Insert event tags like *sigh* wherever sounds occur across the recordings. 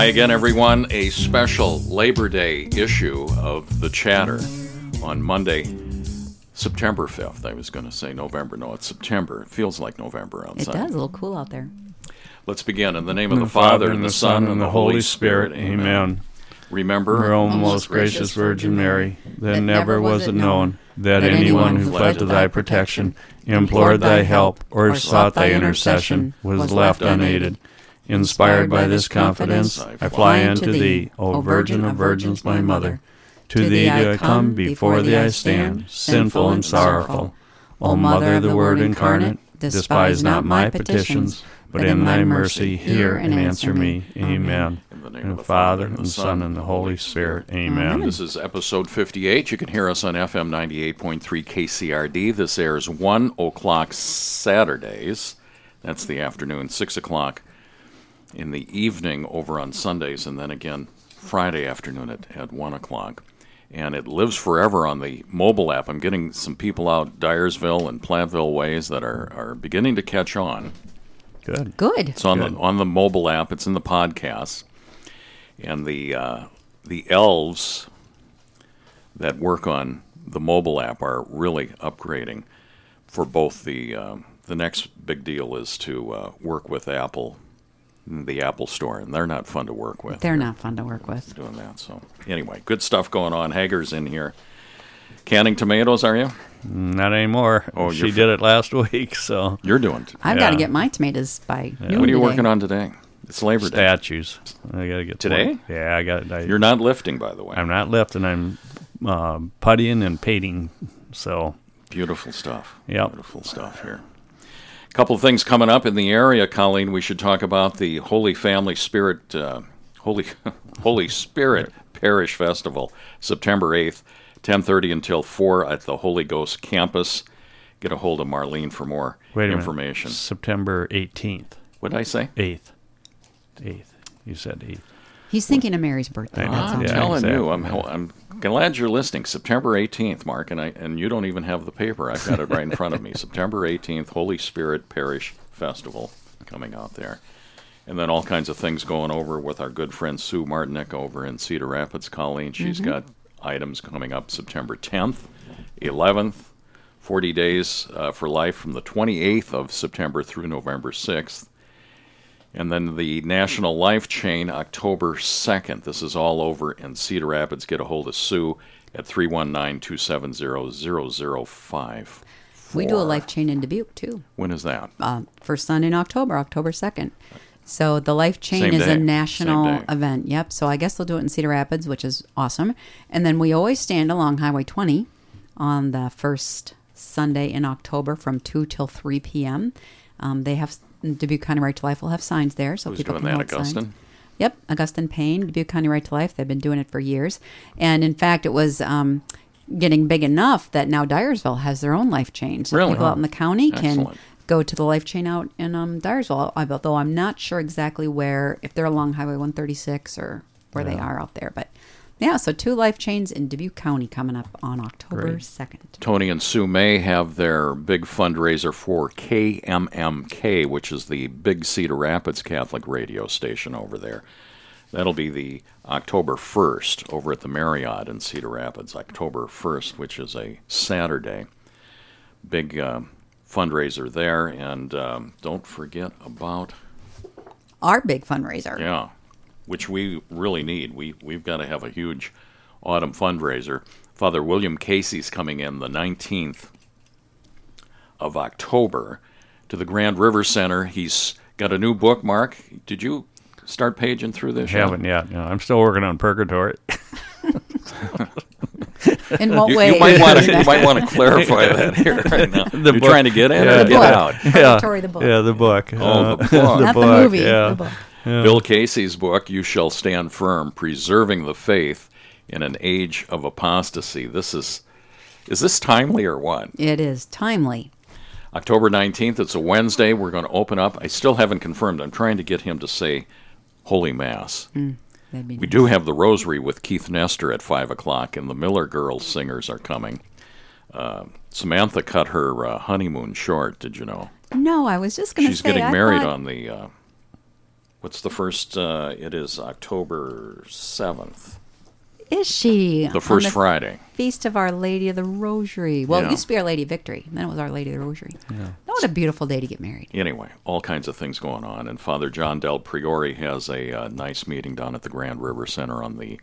Hi again, everyone. A special Labor Day issue of The Chatter on Monday, September 5th. I was going to say November. No, it's September. It feels like November outside. It does, a little cool out there. Let's begin. In the name of the Father, and the Son, and the Holy Spirit. Amen. Remember, O most most gracious gracious Virgin Virgin Mary, that never was it known that that anyone who fled to thy protection, implored thy help, or sought thy intercession, was left unaided. Inspired by this confidence, I fly unto thee, O Virgin of Virgins, my Mother. To thee do I come, before thee I stand, sinful and sorrowful. O Mother of the Word incarnate, despise not my petitions, but in thy mercy hear and answer me. Amen. In the name In of the Father, and the Son, and the Holy Spirit. Amen. This is episode 58. You can hear us on FM 98.3 KCRD. This airs 1 o'clock Saturdays. That's the afternoon, 6 o'clock in the evening over on Sundays, and then again Friday afternoon at, at 1 o'clock. And it lives forever on the mobile app. I'm getting some people out Dyersville and Platteville ways that are, are beginning to catch on. Good. Good. It's on Good. the on the mobile app. It's in the podcast, and the uh, the elves that work on the mobile app are really upgrading for both the um the next big deal is to uh, work with Apple, the Apple Store, and they're not fun to work with. They're not fun to work with. doing that. So anyway, good stuff going on. Hoeger's in here. Canning tomatoes, are you? Not anymore. Oh, she you're did it last *laughs* week, so You're doing. T- I've got to get my tomatoes by noon what are you today. working on today? It's Labor Day. statues. I gotta get Today? one. Yeah, I got. I, You're not lifting, by the way. I'm not lifting. I'm um puttying and painting. So Beautiful stuff. Yep. Beautiful stuff here. A couple of things coming up in the area, Colleen. We should talk about the Holy Family Spirit, uh, Holy *laughs* Holy Spirit Parish Festival, September eighth, ten thirty until four at the Holy Ghost campus. Get a hold of Marlene for more wait a information. minute. September 18th, What did I say? 8th, 8th. You said 8th. He's thinking of Mary's birthday. I know. That's all. I'm telling you. I'm I'm glad you're listening. September 18th, Mark, and I and you don't even have the paper. I've got it right in front of me. *laughs* September 18th, Holy Spirit Parish Festival coming out there, and then all kinds of things going over with our good friend Sue Martinick over in Cedar Rapids. Colleen, she's got items coming up September 10th, 11th. 40 days uh, for life from the 28th of September through November 6th. And then the National Life Chain, October 2nd. This is all over in Cedar Rapids. Get a hold of Sue at 319 270 0005. We do a life chain in Dubuque too. When is that? Uh, first Sunday in October, October second. So the life chain Same is day. a national event. Yep. So I guess they'll do it in Cedar Rapids, which is awesome. And then we always stand along Highway 20 on the first Sunday in October from two till three p.m. Um, they have Dubuque County Right to Life will have signs there, so Who's people doing can that, hold signs. Yep, Augustine Payne, Dubuque County Right to Life. They've been doing it for years, and in fact, it was um, getting big enough that now Dyersville has their own life chain. So Really? people out in the county can Excellent. go to the life chain out in um, Dyersville. I- Although I'm not sure exactly where, if they're along Highway 136 or where they are out there, but yeah. So two life chains in Dubuque County coming up on October Great. 2nd. Tony and Sue May have their big fundraiser for KMMK, which is the Big Cedar Rapids Catholic radio station over there. That'll be the October 1st over at the Marriott in Cedar Rapids, October 1st, which is a Saturday. Big uh, fundraiser there. And um, don't forget about, Our big fundraiser. yeah, which we really need. We, we've got to have a huge autumn fundraiser. Father William Casey's coming in the 19th of October to the Grand River Center. He's got a new book, Mark. Did you start paging through this? yet? Haven't yet. No, I'm still working on Purgatory. *laughs* In what You, way? you might want to you might *laughs* want to clarify that here right now. *laughs* You're book. trying to get in Yeah. or get Book. out. Purgatory, the book. Yeah, the book. Oh, the Uh, book. Not the book, movie. Yeah. The book. Bill Casey's book, "You Shall Stand Firm: Preserving the Faith in an Age of Apostasy." This is is this timely or what? It is timely. October 19th, it's a Wednesday. We're going to open up. I still haven't confirmed. I'm trying to get him to say Holy Mass. Be We do have the Rosary with Keith Nestor at 5 o'clock, and the Miller Girls singers are coming. Uh, Samantha cut her uh, honeymoon short, did you know? No, I was just going to She's getting married thought- on the uh, What's the first? Uh, it is October 7th, Is she? the first the Friday. Feast of Our Lady of the Rosary. Well, Yeah. it used to be Our Lady of Victory. Then it was Our Lady of the Rosary. Yeah. What a beautiful day to get married. Anyway, all kinds of things going on. And Father John Del Priore has a uh, nice meeting down at the Grand River Center on the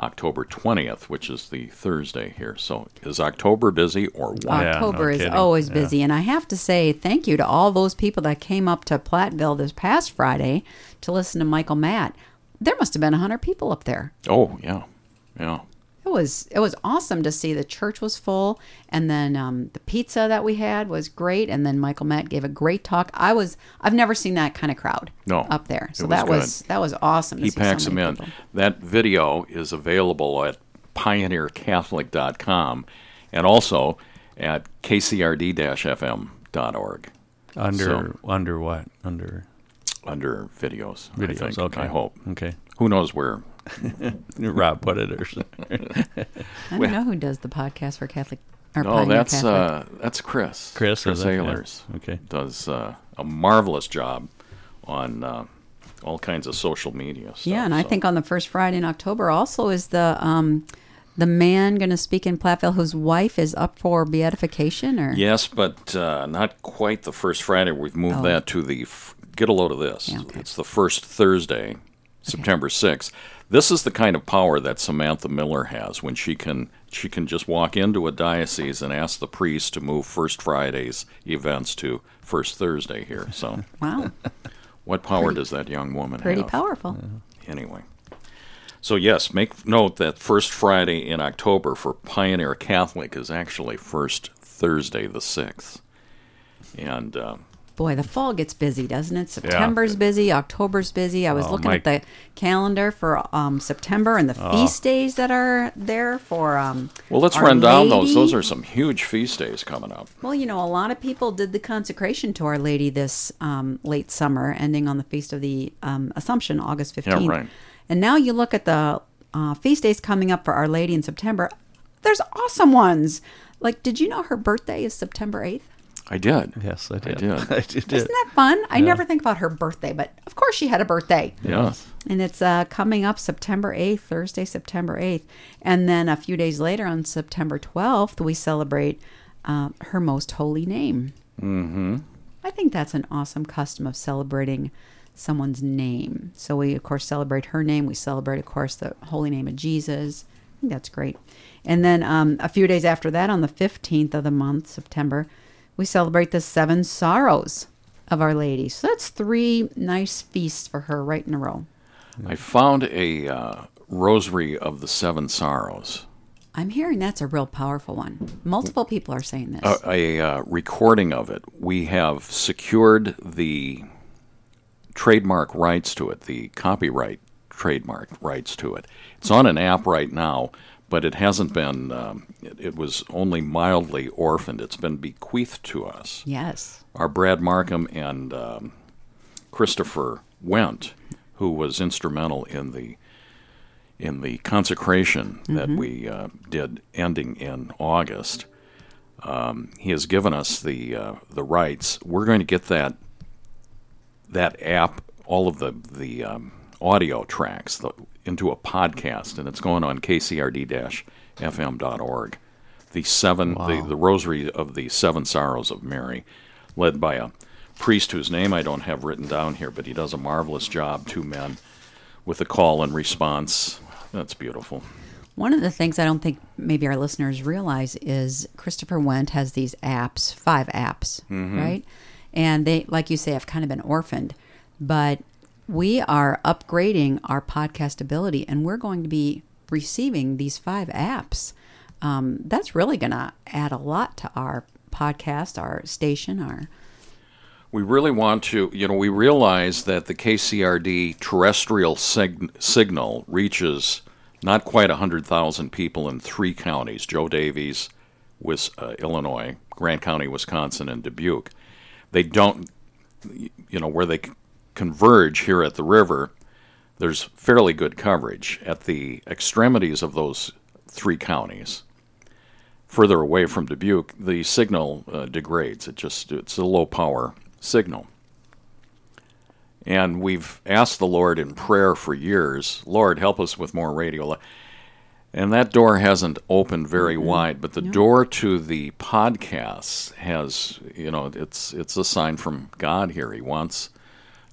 October 20th, which is the Thursday here. So is October busy or what? Yeah, October no is kidding. always Yeah. busy. And I have to say thank you to all those people that came up to Platteville this past Friday to listen to Michael Matt. There must have been 100 people up there. Oh, yeah. Yeah. It was it was awesome to see the church was full, and then um, the pizza that we had was great, and then Michael Matt gave a great talk. I was I've never seen that kind of crowd No, up there, so it was that good. was that was awesome. To He see packs so them in. people. That video is available at pioneercatholic.com and also at kcrd-fm.org Under So- under what? Under under videos. I videos. think, okay. I hope. Okay. Who knows where? Rob put it or something. *laughs* I don't know who does the podcast for Catholic. Or No, Pioneer that's uh, that's Chris. Chris, Chris is it? Yeah. Okay. Does uh, a marvelous job on uh, all kinds of social media stuff. yeah, and I think on the first Friday in October also is the um, the man going to speak in Platteville whose wife is up for beatification or Yes, but uh, not quite the first Friday. We've moved Oh. that to the. F- get a load of this. Yeah, okay. It's the first Thursday, September sixth. This is the kind of power that Samantha Miller has when she can she can just walk into a diocese and ask the priest to move First Friday's events to First Thursday here. So, *laughs* wow, what power does that young woman pretty have? Pretty powerful. Anyway. So, yes, make note that first Friday in October for Pioneer Catholic is actually first Thursday, the 6th. And uh, Boy, the fall gets busy, doesn't it? September's busy, October's busy. I was Oh, looking my- at the calendar for um, September and the feast days that are there for. Um, well, let's run down those. Those are some huge feast days coming up. Well, you know, a lot of people did the consecration to Our Lady this um, late summer, ending on the feast of the um, Assumption, August fifteenth. right. And now you look at the uh, feast days coming up for Our Lady in September. There's awesome ones. Like, did you know her birthday is September eighth? I did. Yes, I did. did. *laughs* I did. Isn't that fun? I never think about her birthday, but of course she had a birthday. Yes. And it's uh, coming up September 8th, Thursday, September 8th. And then a few days later, on September 12th, we celebrate uh, her most holy name. Mm-hmm. I think that's an awesome custom of celebrating someone's name. So we, of course, celebrate her name. We celebrate, of course, the holy name of Jesus. I think that's great. And then um, a few days after that, on the 15th of the month, September, we celebrate the seven sorrows of Our Lady. So that's three nice feasts for her right in a row. I found a uh, rosary of the seven sorrows, I'm hearing that's a real powerful one. Multiple people are saying this. a, a uh, recording of it. We have secured the trademark rights to it, the copyright trademark rights to it. It's on an app right now, but it hasn't been, um, it, it was only mildly orphaned. It's been bequeathed to us. yes. Our Brad Markham and um, Christopher Went, who was instrumental in the in the consecration that we uh, did ending in August. Um, he has given us the uh, the rights. We're going to get that that app, all of the the um, audio tracks, the, into a podcast, and it's going on kcrd-fm.org. The seven, the, the Rosary of the Seven Sorrows of Mary, led by a priest whose name I don't have written down here, but he does a marvelous job. Two men with a call and response. That's beautiful. One of the things I don't think maybe our listeners realize is Christopher Went has these apps, five apps, mm-hmm. right? And they, like you say, have kind of been orphaned. But we are upgrading our podcast ability and we're going to be receiving these five apps. Um, that's really going to add a lot to our podcast, our station, our. We really want to, you know, we realize that the KCRD terrestrial sig- signal reaches not quite 100,000 people in three counties Jo Daviess, Wis- uh, Illinois, Grant County, Wisconsin, and Dubuque. They don't, you know, where they converge here at the river, there's fairly good coverage. At the extremities of those three counties, further away from Dubuque, the signal uh, degrades. It just it's a low power signal. And we've asked the Lord in prayer for years, Lord, help us with more radio. And that door hasn't opened very Mm-hmm. wide, but the door to the podcasts has, you know, it's it's a sign from God here. He wants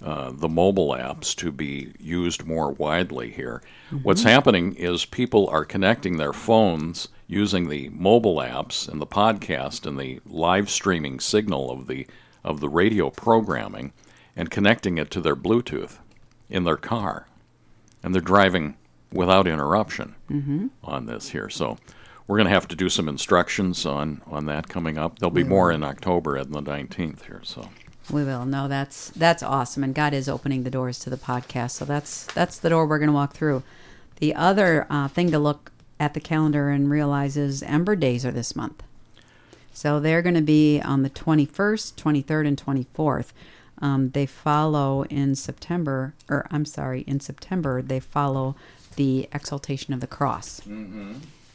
uh, the mobile apps to be used more widely here. What's happening is people are connecting their phones using the mobile apps and the podcast and the live streaming signal of the of the radio programming and connecting it to their Bluetooth in their car, and they're driving without interruption on this here. So. We're going to have to do some instructions on, on that coming up. There'll be more in October at the 19th here. So We will. No, that's that's awesome, and God is opening the doors to the podcast. So that's that's the door we're going to walk through. The other uh, thing to look at the calendar and realize is Ember Days are this month. So they're going to be on the 21st, 23rd, and 24th. Um, they follow in September, or I'm sorry, in September, they follow the exaltation of the cross.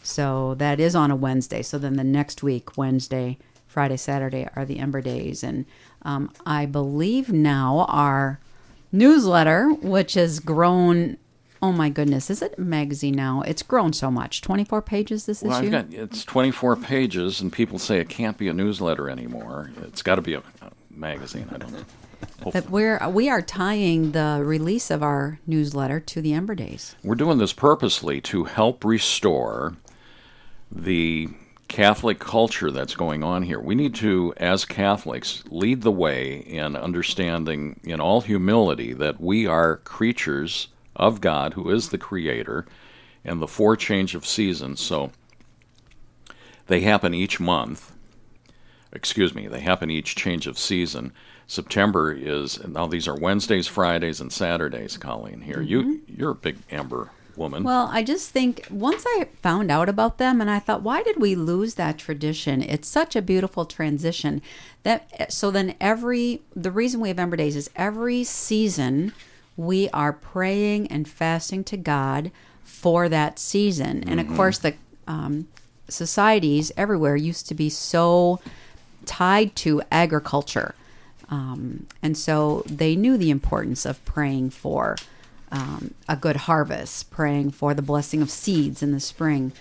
So that is on a Wednesday. So then the next week, Wednesday, Friday, Saturday are the Ember Days. And um, I believe now our newsletter, which has grown, oh my goodness, is it a magazine now? It's grown so much. 24 pages this Well, issue? got it's 24 pages, and people say it can't be a newsletter anymore. It's got to be a, a magazine. I don't know. But we're, we are tying the release of our newsletter to the Ember Days. We're doing this purposely to help restore the Catholic culture that's going on here. We need to, as Catholics, lead the way in understanding, in all humility, that we are creatures of God, who is the Creator, and the four change of seasons. So they happen each month. Excuse me, they happen each change of season. September is now these are Wednesdays, Fridays, and Saturdays, Colleen. Here, you mm-hmm. you're a big Amber woman. Well, I just think once I found out about them and I thought, why did we lose that tradition? It's such a beautiful transition that so then every the reason we have Ember Days is every season we are praying and fasting to God for that season. And of course the um, societies everywhere used to be so tied to agriculture. Um, and so they knew the importance of praying for um, a good harvest, praying for the blessing of seeds in the spring.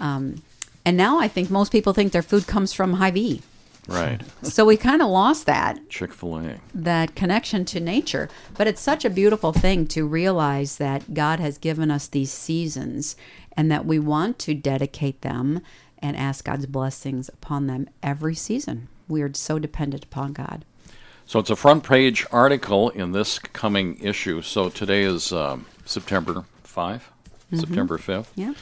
Um, and now I think most people think their food comes from Hy-Vee. right. So we kind of lost that Chick fil A. that connection to nature. But it's such a beautiful thing to realize that God has given us these seasons and that we want to dedicate them and ask God's blessings upon them every season. We are so dependent upon God. So it's a front page article in this coming issue. So today is um, September 5, September 5th. Yeah.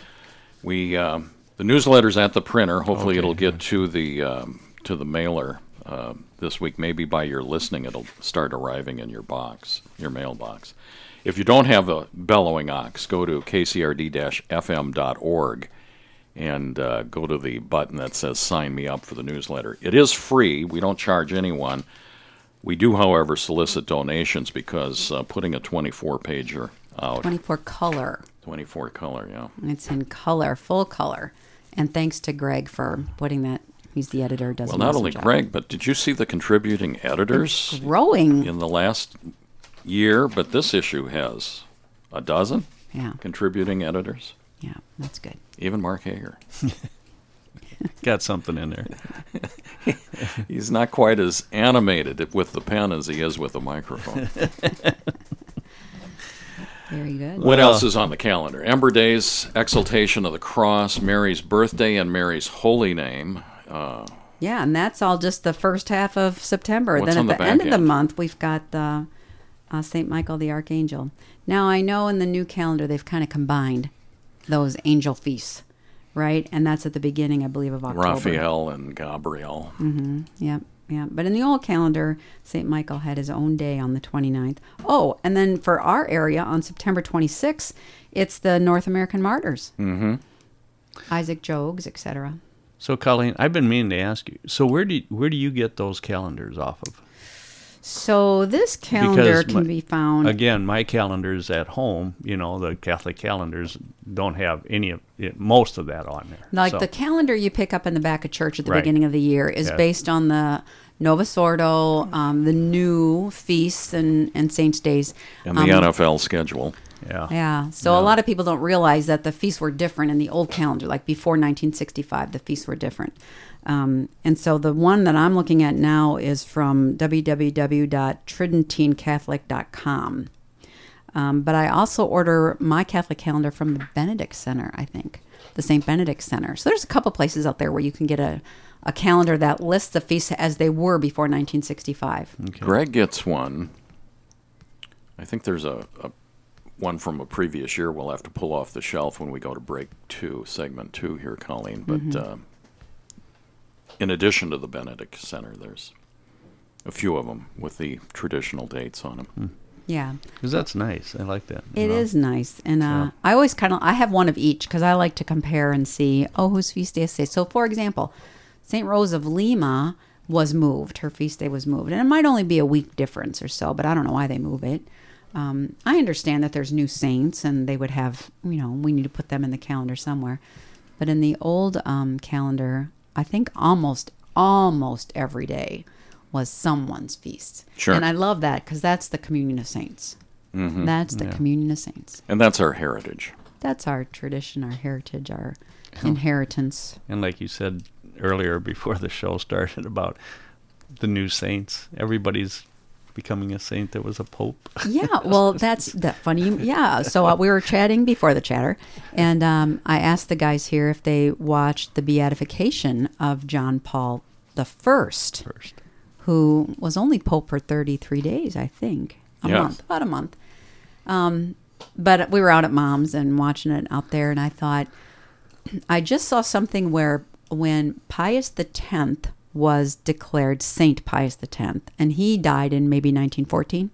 We um, the newsletter's at the printer. Hopefully, Okay, it'll get to the um, to the mailer uh, this week. Maybe by your listening, it'll start arriving in your box, your mailbox. If you don't have a bellowing ox, go to kcrd-fm.org and uh, go to the button that says "Sign me up for the newsletter." It is free. We don't charge anyone. We do, however, solicit donations because uh, putting a 24 pager out, 24 color. 24 color, yeah. It's in color, full color. And thanks to Greg for putting that. He's the editor. Does Well, not only job. Greg, but did you see the contributing editors it's growing. in the last year? But this issue has a dozen Yeah, contributing editors, yeah, that's good. even Mark Hoeger. *laughs* Got something in there. *laughs* He's not quite as animated with the pen as he is with the microphone. *laughs* Very good. what Well- else is on the calendar? Ember Days, Exaltation of the Cross, Mary's birthday, and Mary's holy name. Uh, Yeah, and that's all just the first half of September. What's then on at the the, end back of the month, we've got the uh, Saint Michael the Archangel. Now I know in the new calendar they've kind of combined those angel feasts, right? And that's at the beginning, I believe, of October. Raphael and Gabriel. Yep, yeah. Yeah. But in the old calendar, St. Michael had his own day on the 29th. Oh, and then for our area on September 26th, it's the North American Martyrs. Mm-hmm. Isaac Jogues, etc. So, Colleen, I've been meaning to ask you. So, where do you, where do you get those calendars off of? So this calendar Because can my- be found. Again, my calendars at home, you know, the Catholic calendars don't have any of it, most of that on there. Like So- the calendar you pick up in the back of church at the Right. beginning of the year is Yes. based on the Novus Ordo, um, the new feasts and, and saints' days. And the Um, NFL schedule. yeah. Yeah. So a lot of people don't realize that the feasts were different in the old calendar. Like before 1965, the feasts were different. Um, and so the one that I'm looking at now is from www.tridentincatholic.com. Um, but I also order my Catholic calendar from the Benedict Center, I think, the St. Benedict Center. So there's a couple places out there where you can get a, a calendar that lists the feasts as they were before 1965. Greg gets one. I think there's a, a one from a previous year we'll have to pull off the shelf when we go to break two, segment two here, Colleen. But Mm-hmm. uh, in addition to the Benedict Center, there's a few of them with the traditional dates on them. Yeah. Because that's nice. I like that. you It is know. nice, and uh, Yeah. I always kind of I have one of each because I like to compare and see oh whose feast day is today. So, for example, Saint Rose of Lima was moved; her feast day was moved, and it might only be a week difference or so, but I don't know why they move it. Um, I understand that there's new saints, and they would have you know we need to put them in the calendar somewhere, but in the old um, calendar, I think almost almost every day was someone's feast. Sure. and I love that because that's the communion of saints. Mm-hmm. That's the Yeah. communion of saints. And that's our heritage. That's our tradition, our heritage, our inheritance. And like you said earlier before the show started about the new saints, everybody's becoming a saint there was a pope. Yeah, well, that's that funny. Yeah, so uh, we were chatting before the chatter, and um, I asked the guys here if they watched the beatification of John Paul the First, First. who was only pope for thirty-three days, I think, a Yeah. month, about a month. Um, but we were out at mom's and watching it out there, and I thought, *clears throat* I just saw something where when Pius the Tenth was declared Saint Pius X, and he died in maybe 1914.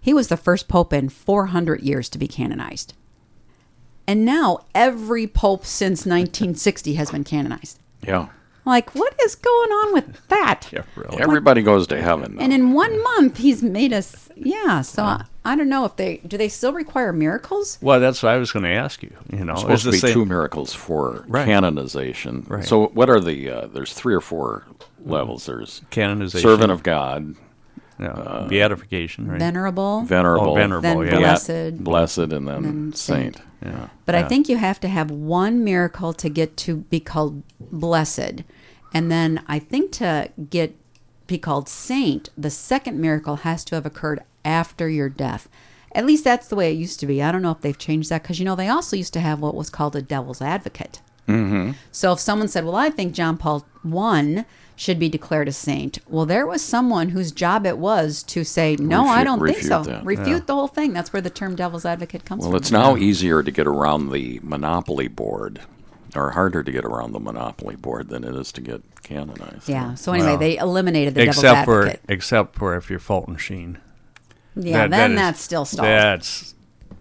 He was the first pope in 400 years to be canonized, and now every pope since 1960 has been canonized. Yeah. Like, what is going on with that? *laughs* Yeah, really. Everybody goes to heaven. And in one month, he's made us. Yeah. So I, I don't know if they do. They still require miracles. Well, that's what I was going to ask you. You know, It's it's supposed to be same- two miracles for Right. canonization. Right. So, what are the? Uh, there's three or four levels. There's canonization, servant of God, yeah, beatification, right? Venerable. venerable, Oh, venerable, Then yeah. blessed. blessed, and then, then saint. saint. yeah. But I think you have to have one miracle to get to be called blessed. And then I think to get be called saint, the second miracle has to have occurred after your death. At least that's the way it used to be. I don't know if they've changed that because you know they also used to have what was called a devil's advocate. Mm-hmm. So if someone said, "Well, I think John Paul I should be declared a saint," well, there was someone whose job it was to say, "No, I don't think so." that. Refute the whole thing. That's where the term devil's advocate comes Well, from. Well, it's now easier to get around the monopoly board, or harder to get around the monopoly board than it is to get canonized. Yeah. So anyway, Well, they eliminated the except devil's for advocate. except for if you're Fulton Sheen. yeah, That- then that is- that's still stalled That's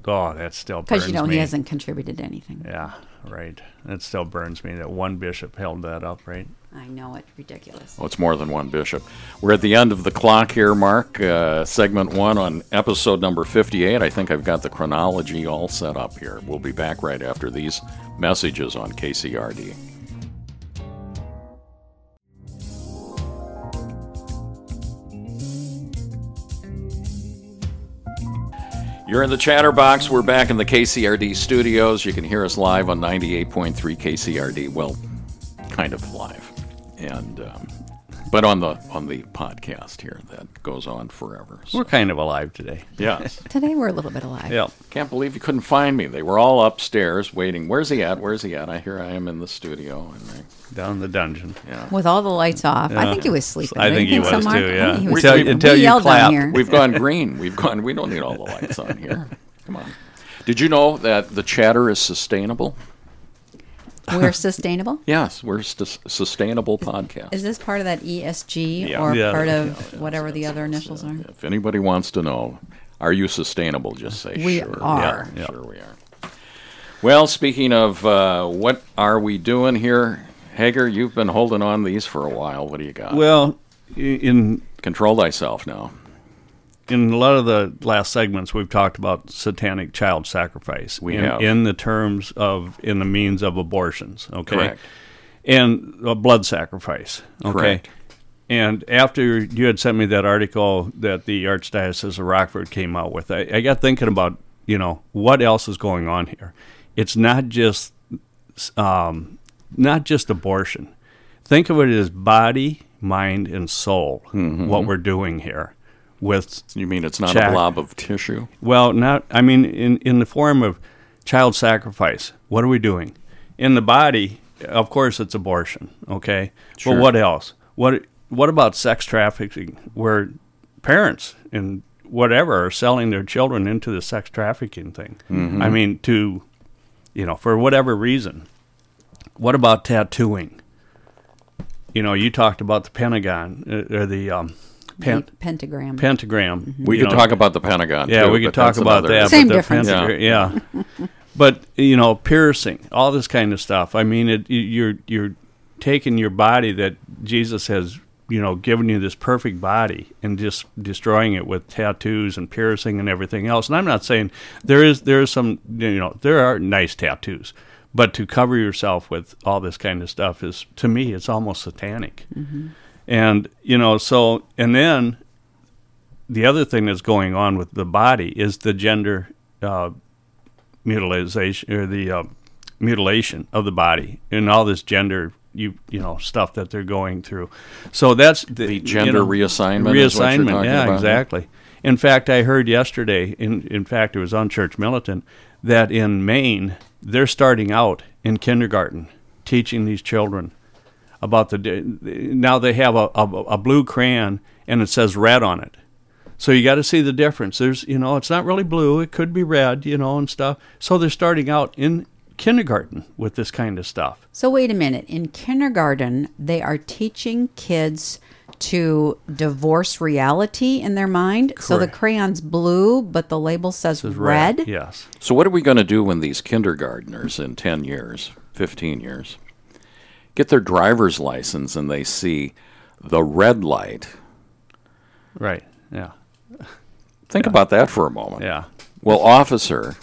oh, that still because you know me. he hasn't contributed anything. Yeah, right. It still burns me that one bishop held that up, right? I know it's ridiculous. Well, it's more than one bishop. We're at the end of the clock here, Mark. Uh, segment one on episode number 58. I think I've got the chronology all set up here. We'll be back right after these messages on KCRD. You're in the chatterbox. We're back in the KCRD studios. You can hear us live on 98.3 KCRD. Well, kind of live, and um, but on the on the podcast here that goes on forever. So, We're kind of alive today. yes, *laughs* Today we're a little bit alive. Yeah. can't believe you couldn't find me. They were all upstairs waiting. Where's he at? Where's he at? I hear I am in the studio, and they, Down in the dungeon. yeah. With all the lights off, I think he was sleeping. I Don't you think he so, was Mark? too, I yeah. think he was Until- sleeping. until we you yelled down clapped. here. We've gone green. We've gone. We don't need all the lights on here. Come on. Did you know that the chatter is sustainable? We're *laughs* sustainable. Yes, we're st- sustainable podcast. Is this part of that ESG Yeah. or Yeah. part of whatever the other initials are? If anybody wants to know, are you sustainable? Just say We sure. are. Yeah, Sure, we are. Well, speaking of uh, what are we doing here, Hoeger? You've been holding on these for a while. What do you got? Well, in Control thyself now. In a lot of the last segments, we've talked about satanic child sacrifice. We in, have. in the terms of in the means of abortions. Okay, Correct. and a blood sacrifice. Okay. Correct. And after you had sent me that article that the Archdiocese of Rockford came out with, I, I got thinking about you know what else is going on here. It's not just um, not just abortion. Think of it as body, mind, and soul. What we're doing here with You mean it's not Jack. a blob of tissue? well, not I mean in in the form of child sacrifice. What are we doing? In the body, of course it's abortion, okay? Sure. But what else? What what about sex trafficking where parents and whatever are selling their children into the sex trafficking thing? I mean to you know, for whatever reason. What about tattooing? You know, you talked about the Pentagon uh, or the um, pen, The pentagram. pentagram. Mm-hmm. We could know, talk about the Pentagon. yeah, too, we could talk about another- that. Same but difference. pentagram- yeah. *laughs* but you know, piercing, all this kind of stuff. I mean, it, you- you're you're taking your body that Jesus has, you know, given you this perfect body and just destroying it with tattoos and piercing and everything else. And I'm not saying there is there is some you know there are nice tattoos, but to cover yourself with all this kind of stuff is to me it's almost satanic. Mm-hmm. And you know, so and then the other thing that's going on with the body is the gender uh, mutilization or the uh, mutilation of the body and all this gender you you know stuff that they're going through. So that's the, The gender you know, reassignment is what you're Reassignment, yeah, about? exactly. In fact, I heard yesterday. In in fact, it was on Church Militant that in Maine they're starting out in kindergarten teaching these children about the now they have a, a, a blue crayon and it says red on it. So you got to see the difference. There's you know it's not really blue. It could be red, you know, and stuff. So they're starting out in kindergarten with this kind of stuff. So wait a minute. In kindergarten, they are teaching kids to divorce reality in their mind. So the crayon's blue, but the label says It's red. Yes. So, what are we going to do when these kindergartners in 10 years, 15 years, get their driver's license and they see the red light? Right. Yeah. Think about that for a moment. Yeah. Well, officer,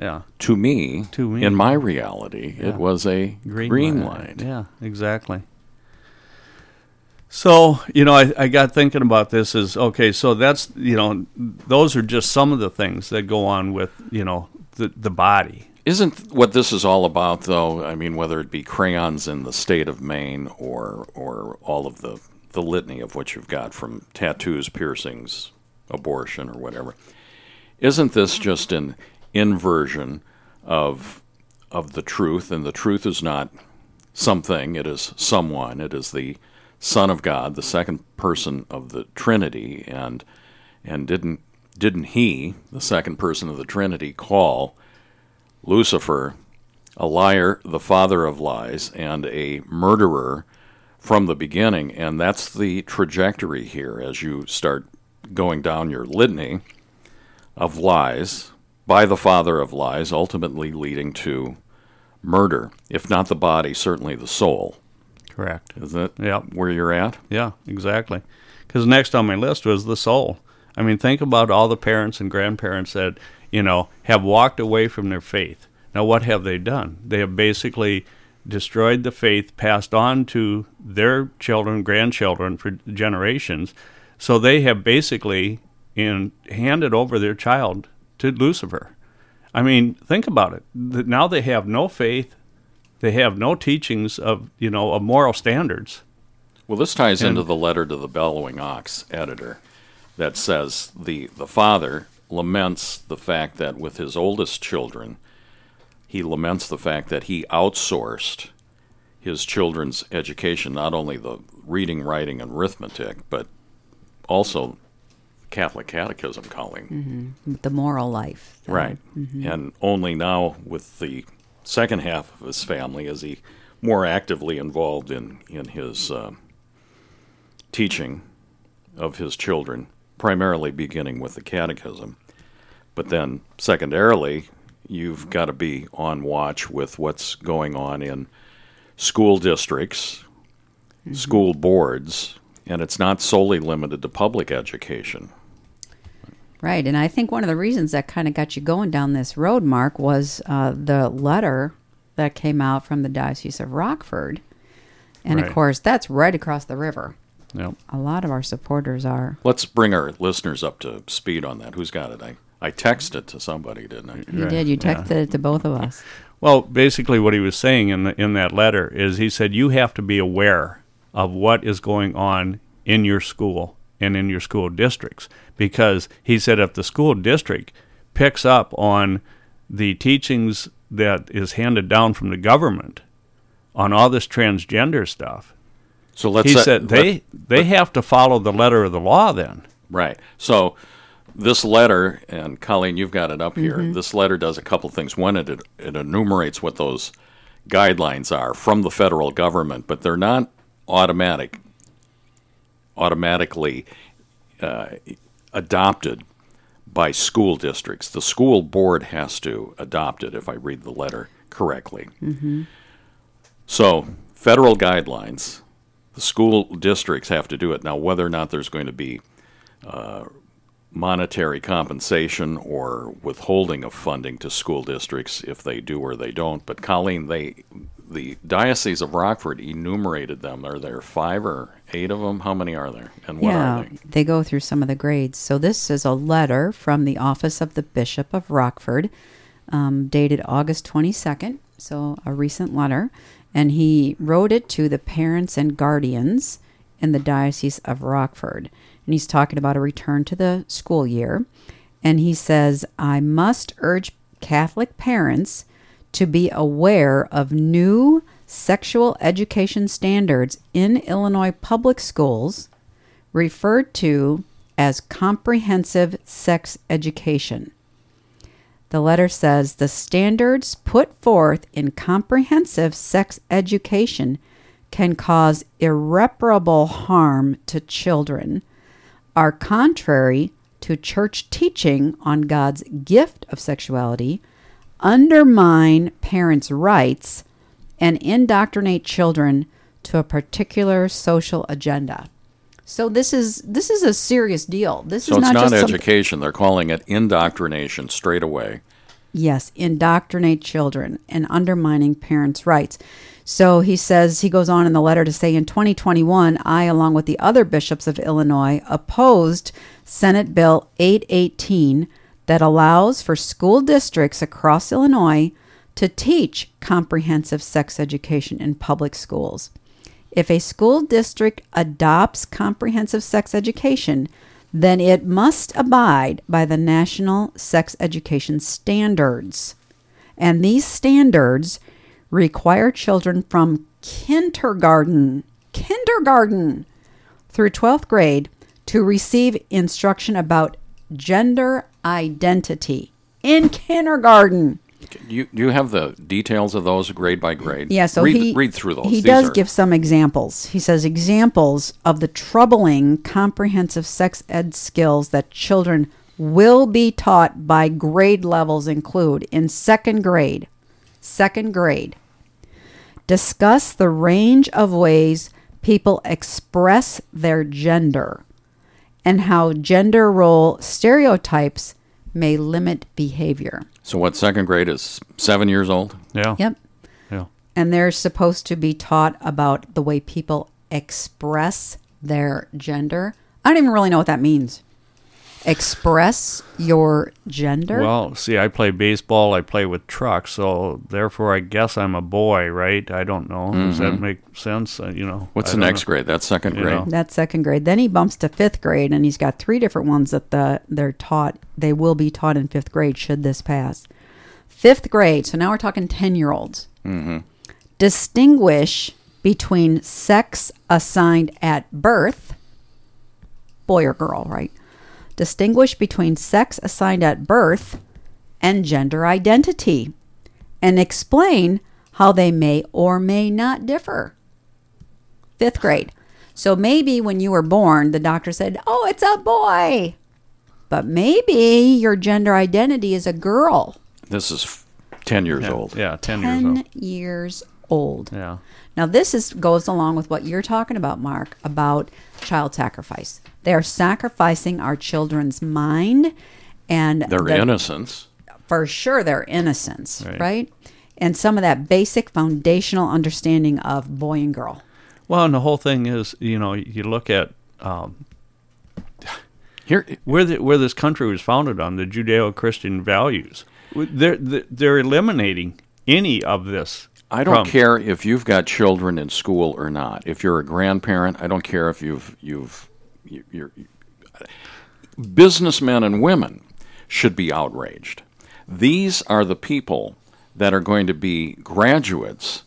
Yeah. to me, To me. in my reality, Yeah. it was a green, light. Yeah, exactly. So, you know, I, I got thinking about this is okay, so that's, you know, those are just some of the things that go on with, you know, the, the body. Isn't what this is all about, though? I mean, whether it be crayons in the state of Maine or or all of the the litany of what you've got from tattoos, piercings, abortion, or whatever. Isn't this just an inversion of of the truth? And the truth is not something; it is someone. It is the Son of God, the second person of the Trinity, and and didn't didn't he, the second person of the Trinity, call Lucifer, a liar, the father of lies, and a murderer from the beginning. And that's the trajectory here as you start going down your litany of lies by the father of lies, ultimately leading to murder. If not the body, certainly the soul. Correct. Is that Yep. where you're at? Yeah, exactly. Because next on my list was the soul. I mean, think about all the parents and grandparents that, you know, have walked away from their faith. Now, what have they done? They have basically destroyed the faith passed on to their children, grandchildren for generations. So they have basically in, handed over their child to Lucifer. I mean, think about it. Now they have no faith. They have no teachings of, you know, of moral standards. Well, this ties And- into the letter to the Bellowing Ox editor that says the, the father laments the fact that with his oldest children, he laments the fact that he outsourced his children's education, not only the reading, writing, and arithmetic, but also Catholic catechism calling. The moral life. Right. And only now, with the second half of his family, is he more actively involved in, in his uh, teaching of his children, primarily beginning with the catechism. But then, secondarily, you've got to be on watch with what's going on in school districts, school boards, and it's not solely limited to public education. Right, and I think one of the reasons that kind of got you going down this road, Mark, was uh, the letter that came out from the Diocese of Rockford, and Right. of course that's right across the river. Yep. A lot of our supporters are. Let's bring our listeners up to speed on that. Who's got it? I, I texted to somebody, didn't I? You Right, did. You yeah. texted it to both of us. *laughs* Well, basically, what he was saying in the, in that letter is he said you have to be aware of what is going on in your school and in your school districts because he said if the school district picks up on the teachings that is handed down from the government on all this transgender stuff, So let's he set- said they let- they have to follow the letter of the law. Then Right. So this letter, and Colleen, you've got it up here. Mm-hmm. This letter does a couple things. One, it, it enumerates what those guidelines are from the federal government, but they're not automatic, automatically uh, adopted by school districts. The school board has to adopt it, if I read the letter correctly. So, federal guidelines, the school districts have to do it. Now, whether or not there's going to be uh, monetary compensation or withholding of funding to school districts if they do or they don't. But Colleen, they the Diocese of Rockford enumerated them. Are there five or eight of them? How many are there? And what yeah, are they? they go through some of the grades. So this is a letter from the office of the Bishop of Rockford, um, dated August 22nd. So a recent letter, and he wrote it to the parents and guardians in the Diocese of Rockford. And he's talking about a return to the school year. And he says, I must urge Catholic parents to be aware of new sexual education standards in Illinois public schools referred to as comprehensive sex education. The letter says the standards put forth in comprehensive sex education can cause irreparable harm to children, are contrary to church teaching on God's gift of sexuality, undermine parents' rights, and indoctrinate children to a particular social agenda. So this is this is a serious deal. This So is it's not, not, just some- education. They're calling it indoctrination straight away. Yes, indoctrinate children and undermining parents' rights. So he says, he goes on in the letter to say, in 2021, I, along with the other bishops of Illinois, opposed Senate Bill 818 that allows for school districts across Illinois to teach comprehensive sex education in public schools. If a school district adopts comprehensive sex education, then it must abide by the national sex education standards. And these standards require children from kindergarten, kindergarten through 12th grade to receive instruction about gender identity in kindergarten. You you have the details of those grade by grade. Yeah, so read, he read through those. He These does are- give some examples. He says examples of the troubling comprehensive sex ed skills that children will be taught by grade levels include in second grade. Second grade. Discuss the range of ways people express their gender and how gender role stereotypes may limit behavior. So what second grade is seven years old? yeah, Yep yeah. and they're supposed to be taught about the way people express their gender. I don't even really know what that means. Express your gender? Well, see, I play baseball. I play with trucks, so therefore, I guess I'm a boy, right? I don't know. Does that make sense? Uh, you know, Mm-hmm. What's I the next know. grade? That's second You grade. know. That's second grade. Then he bumps to fifth grade, and he's got three different ones that the they're taught. They will be taught in fifth grade should this pass. Fifth grade. So now we're talking ten year olds. Mm-hmm. Distinguish between sex assigned at birth, boy or girl, right? Distinguish between sex assigned at birth and gender identity, and explain how they may or may not differ fifth grade. So maybe when you were born, the doctor said, Oh, it's a boy. But maybe your gender identity is a girl. This is ten years Yeah, old. yeah, ten years 10 old. years old. Yeah. Now this is goes along with what you're talking about, Mark, about child sacrifice. They are sacrificing our children's mind and Their the- innocence. for sure their innocence, Right. right. And some of that basic foundational understanding of boy and girl. Well, and the whole thing is, you know, you look at um, Here, where the, where this country was founded on the Judeo-Christian values. They're they're eliminating any of this. I don't from- care if you've got children in school or not. If you're a grandparent, I don't care if you've you've you- you're businessmen and women should be outraged. These are the people that are going to be graduates,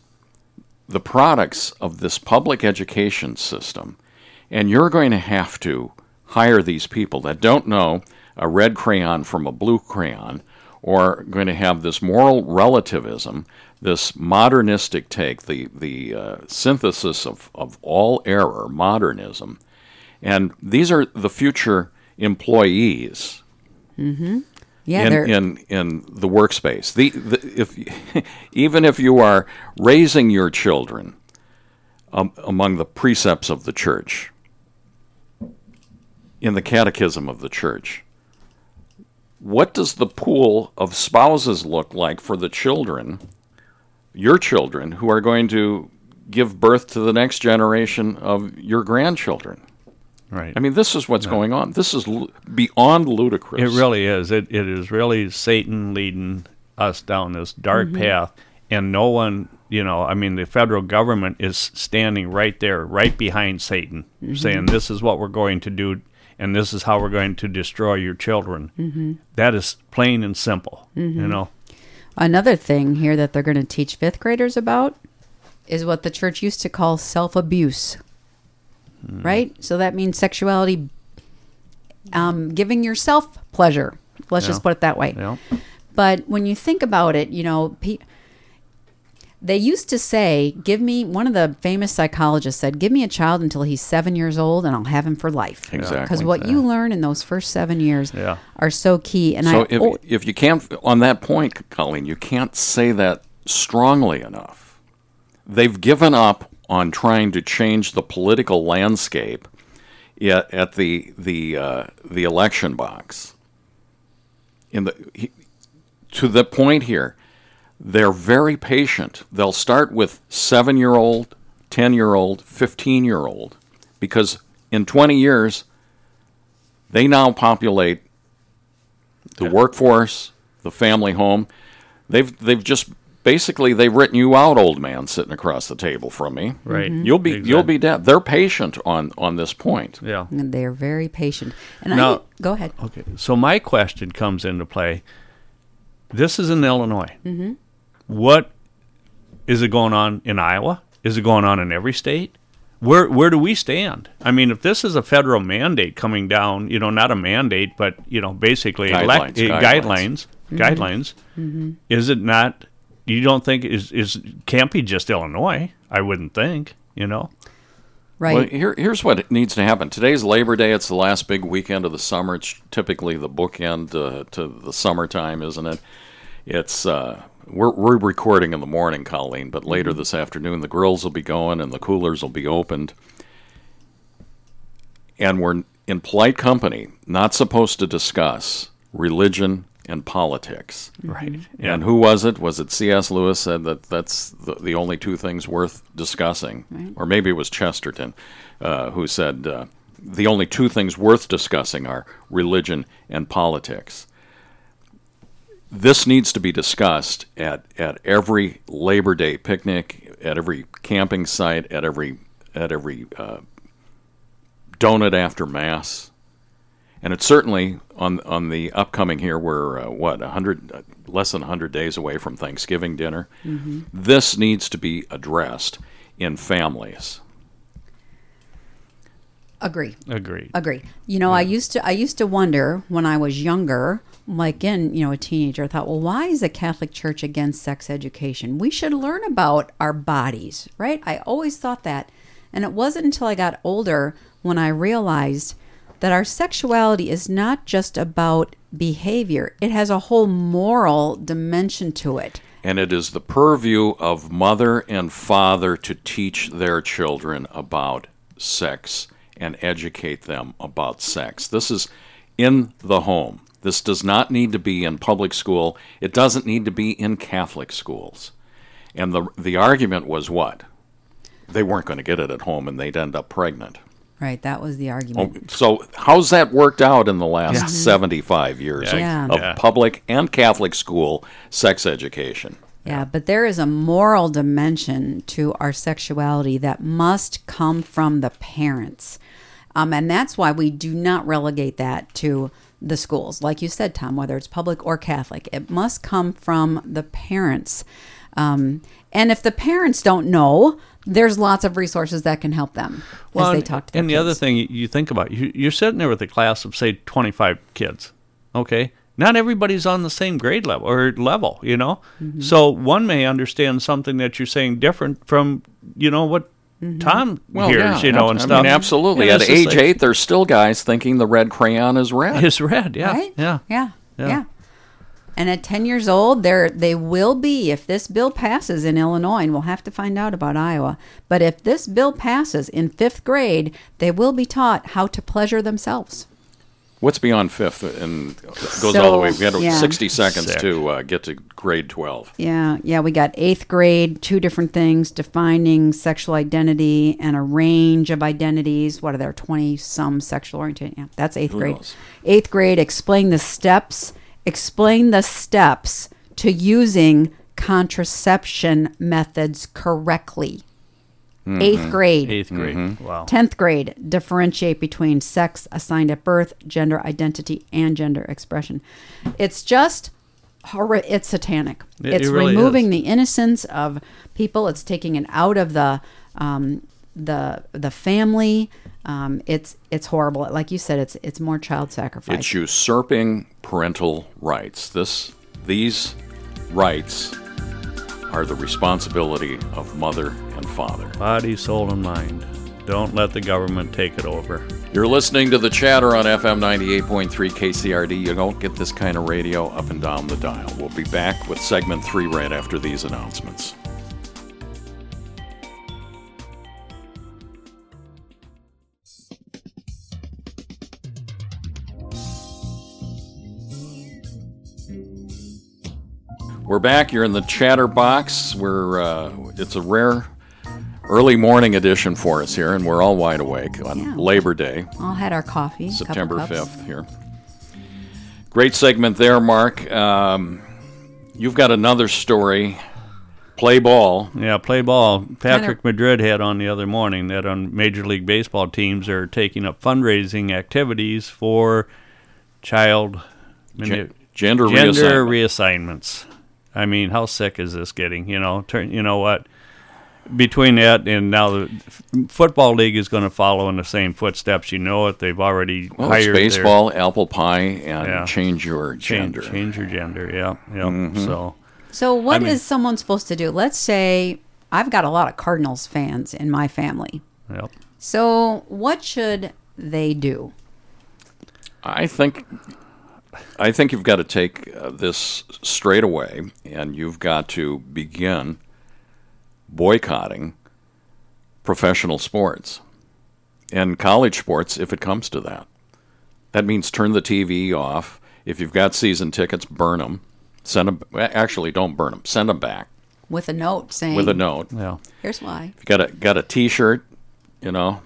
the products of this public education system, and you're going to have to hire these people that don't know a red crayon from a blue crayon or going to have this moral relativism, this modernistic take, the, the uh, synthesis of, of all error, modernism. And these are the future employees Yeah, in, in in the workspace. The, the if *laughs* even if you are raising your children um, among the precepts of the church, in the catechism of the church, what does the pool of spouses look like for the children, your children, who are going to give birth to the next generation of your grandchildren? Right. I mean, this is what's going on. This is lu- beyond ludicrous. It really is. It it is really Satan leading us down this dark mm-hmm. path, and no one, you know, I mean, the federal government is standing right there, right behind Satan, mm-hmm. saying this is what we're going to do, and this is how we're going to destroy your children. Mm-hmm. That is plain and simple. You know. Another thing here that they're going to teach fifth graders about is what the church used to call self abuse. Right? So that means sexuality, um, giving yourself pleasure. Let's Yeah. just put it that way. Yeah. But when you think about it, you know, pe- they used to say, give me, one of the famous psychologists said, give me a child until he's seven years old and I'll have him for life. Exactly. Because what you learn in those first seven years Yeah. are so key. And So I, if, oh, if you can't, on that point, Colleen, you can't say that strongly enough. They've given up on trying to change the political landscape at, at the the uh, the election box. In the he, to the point here, they're very patient. They'll start with seven year old, ten year old, fifteen year old, because in twenty years, they now populate the workforce, the family home. They've they've just basically they've written you out, old man, sitting across the table from me. Right. Mhm. You'll be you'll be dead. They're patient on on this point. Yeah. and they're very patient. And Now- I, go ahead. Okay, so my question comes into play. This is in Illinois. Mm-hmm. What is it going on in Iowa? Is it going on in every state? Where where do we stand? I mean, if this is a federal mandate coming down, you know, not a mandate, but you know, basically elect- Guidelines, uh, guidelines. guidelines, guidelines. Is it not? You don't think is is can't be just Illinois? I wouldn't think. You know. Right. Well, here, here's what needs to happen. Today's Labor Day. It's the last big weekend of the summer. It's typically the bookend uh, to the summertime, isn't it? It's uh, we're we're recording in the morning, Colleen, but later this afternoon the grills will be going and the coolers will be opened, and we're in polite company, not supposed to discuss religion and politics. Right. And who was it? Was it C.S. Lewis said that that's the, the only two things worth discussing? Or maybe it was Chesterton uh, who said uh, the only two things worth discussing are religion and politics. This needs to be discussed at, at every Labor Day picnic, at every camping site, at every at every uh, donut after mass. And it's certainly on on the upcoming here. We're uh, what a hundred, uh, less than hundred days away from Thanksgiving dinner. This needs to be addressed in families. Agree. Agree. Agree. You know, I used to I used to wonder when I was younger, like in, you know, a teenager, I thought, well, why is the Catholic Church against sex education? We should learn about our bodies, right? I always thought that. And it wasn't until I got older when I realized that our sexuality is not just about behavior. It has a whole moral dimension to it. and it is the purview of mother and father to teach their children about sex and educate them about sex. This is in the home. This does not need to be in public school. It doesn't need to be in Catholic schools. And the the argument was what? They weren't going to get it at home and they'd end up pregnant. Right, that was the argument. So how's that worked out in the last 75 years of, Yeah. of public and Catholic school sex education? Yeah, but there is a moral dimension to our sexuality that must come from the parents. Um, and that's why we do not relegate that to the schools. Like you said, Tom, whether it's public or Catholic, it must come from the parents. Um, and if the parents don't know, there's lots of resources that can help them as they talk to and the other thing you- think about, you, you're sitting there with a class of say 25 kids. Okay, not everybody's on the same grade level or level, you know. Mm-hmm. So one may understand something that you're saying different from, you know, what Mm-hmm. Tom Well, hears, yeah, you know, and I stuff. mean, absolutely. And At age like- eight, there's still guys thinking the red crayon is red. it's red. Yeah, right? yeah, yeah, Yeah. yeah. And at 10 years old, there they will be if this bill passes in Illinois, and we'll have to find out about Iowa. But if this bill passes in fifth grade, they will be taught how to pleasure themselves. What's beyond fifth and goes So, all the way? We had yeah. 60 seconds Sick. to uh, get to grade 12. Yeah, yeah, we got eighth grade, two different things defining sexual identity and a range of identities. What are there, 20 some sexual orientation? Yeah, that's eighth Who grade. knows? Eighth grade, explain the steps, explain the steps to using contraception methods correctly. Eighth grade. eighth grade. Mm-hmm. Wow. 10th grade, differentiate between sex assigned at birth, gender identity, and gender expression. It's just, horri- it's satanic. It- it's it really removing is. the innocence of people. It's taking it out of the um, the the family. Um, it's it's horrible. Like you said, it's it's more child sacrifice. It's usurping parental rights. This, these rights are the responsibility of mother and father. Body, soul, and mind. Don't let the government take it over. You're listening to the chatter on FM 98.3 KCRD. You don't get this kind of radio up and down the dial. We'll be back with segment three right after these announcements. We're back. You're in the chatter box. We're uh, it's a rare early morning edition for us here, and we're all wide awake on Yeah. Labor Day. All had our coffee. September 5th here. Great segment there, Mark. Um, you've got another story. Play ball. Yeah, play ball. Patrick Madrid had on the other morning that on Major League Baseball teams are taking up fundraising activities for child Gen- gender, gender reassignment. reassignments. I mean, how sick is this getting? You know, turn, you know what? Between that and now the f- football league is going to follow in the same footsteps. You know it. They've already well, it's hired their- baseball, apple pie, and Yeah. change your change, gender. change your gender. Yeah, yeah. Mm-hmm. So So, what is mean- someone supposed to do? Let's say I've got a lot of Cardinals fans in my family. yep. So, what should they do? I think I think you've got to take uh, this straight away, and you've got to begin boycotting professional sports and college sports if it comes to that. That means turn the TV off. If you've got season tickets, burn them. Send them. Actually, don't burn them. Send them back With a note saying, with a note. Yeah. here's why. If you got a got a T-shirt, you know,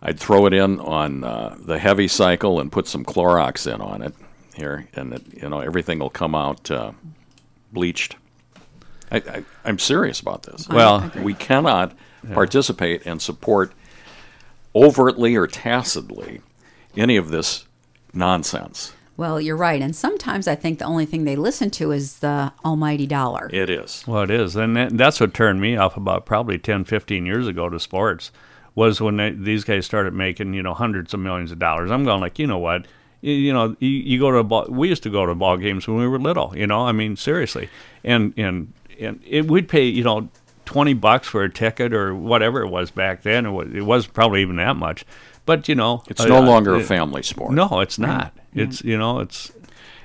I'd throw it in on uh, the heavy cycle and put some Clorox in on it here, and it, you know everything will come out uh, bleached. I, I, I'm serious about this. Well, we cannot participate and support overtly or tacitly any of this nonsense. Well, you're right. And sometimes I think the only thing they listen to is the almighty dollar. It is. Well, it is, and that's what turned me off about probably 10, 15 years ago to sports was when they, these guys started making you know hundreds of millions of dollars. I'm going like, you know what, you, you know, you, you go to a ball, we used to go to ball games when we were little. You know, I mean seriously, and and and it, we'd pay you know twenty bucks for a ticket or whatever it was back then. It was, it was probably even that much, but you know, It's uh, no longer a uh, family sport. No, it's not. It's you know, it's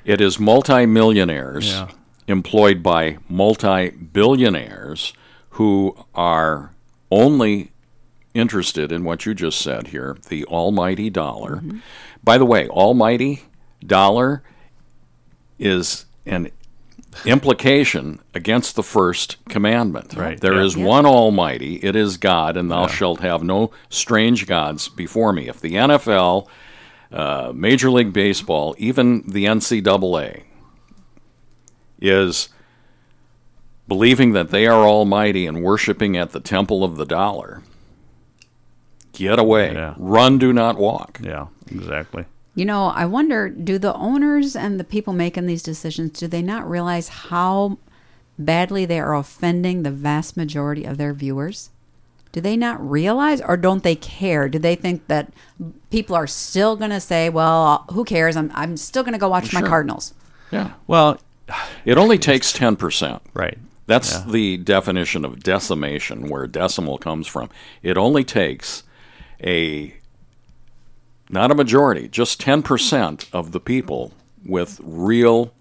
It is multimillionaires Yeah. employed by multi billionaires who are only interested in what you just said here the almighty dollar. By the way, almighty dollar is an implication against the first commandment. Right, There yeah. is one Almighty, it is God, and thou shalt have no strange gods before me. If the NFL, uh, Major League Baseball, even the NCAA is believing that they are almighty and worshiping at the temple of the dollar, get away. Yeah. Run, do not walk. Yeah, exactly. You know, I wonder do the owners and the people making these decisions do they not realize how badly they are offending the vast majority of their viewers? Do they not realize or don't they care? Do they think that people are still going to say, "Well, who cares? I'm I'm still going to go watch my Sure. Cardinals." Yeah. Well, It only takes 10%. right. That's Yeah. the definition of decimation, where decimal comes from. It only takes a, not a majority, just 10% of the people with real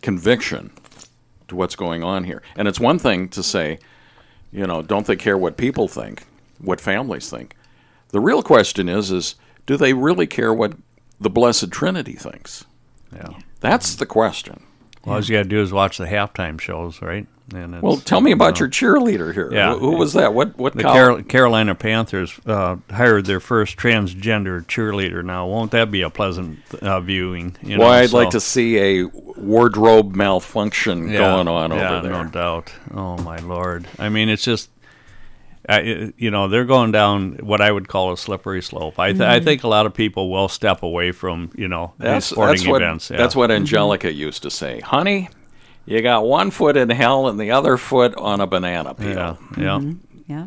conviction to what's going on here. And it's one thing to say, you know, don't they care what people think, what families think? The real question is, is do they really care what the Blessed Trinity thinks? Yeah. That's the question. Well, all you got to do is watch the halftime shows, right? And Well, tell me about you your cheerleader here. Yeah. Who, was that? What what The Carol- Carolina Panthers uh, hired their first transgender cheerleader. Now, won't that be a pleasant uh, viewing? You Well, know, I'd like to see a wardrobe malfunction Yeah, going on yeah, over there. no doubt. Oh my lord! I mean, it's just, Uh, I, you know, they're going down what I would call a slippery slope. I, th- I mm-hmm. think a lot of people will step away from you know these That's, sporting that's what events. Yeah. that's what mm-hmm. Angelica used to say. Honey, you got one foot in hell and the other foot on a banana peel. Yeah, yeah. Mm-hmm. Yeah.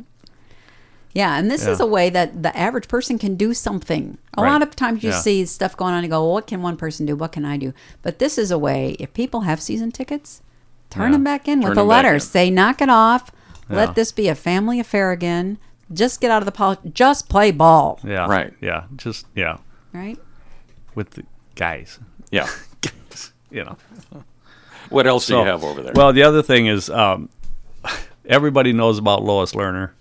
Yeah, and this is a way that the average person can do something. A Right. lot of times you Yeah. see stuff going on and go, well, what can one person do? What can I do? But this is a way, if people have season tickets, turn Yeah. them back in Turn with a letter. Say, knock it off. Yeah. Let this be a family affair again. Just get out of the politics. Just play ball. Yeah, Right. Yeah, just yeah, Right? with the guys. Yeah. *laughs* You know. What else do you have over there? Well, the other thing is, um, *laughs* everybody knows about Lois Lerner.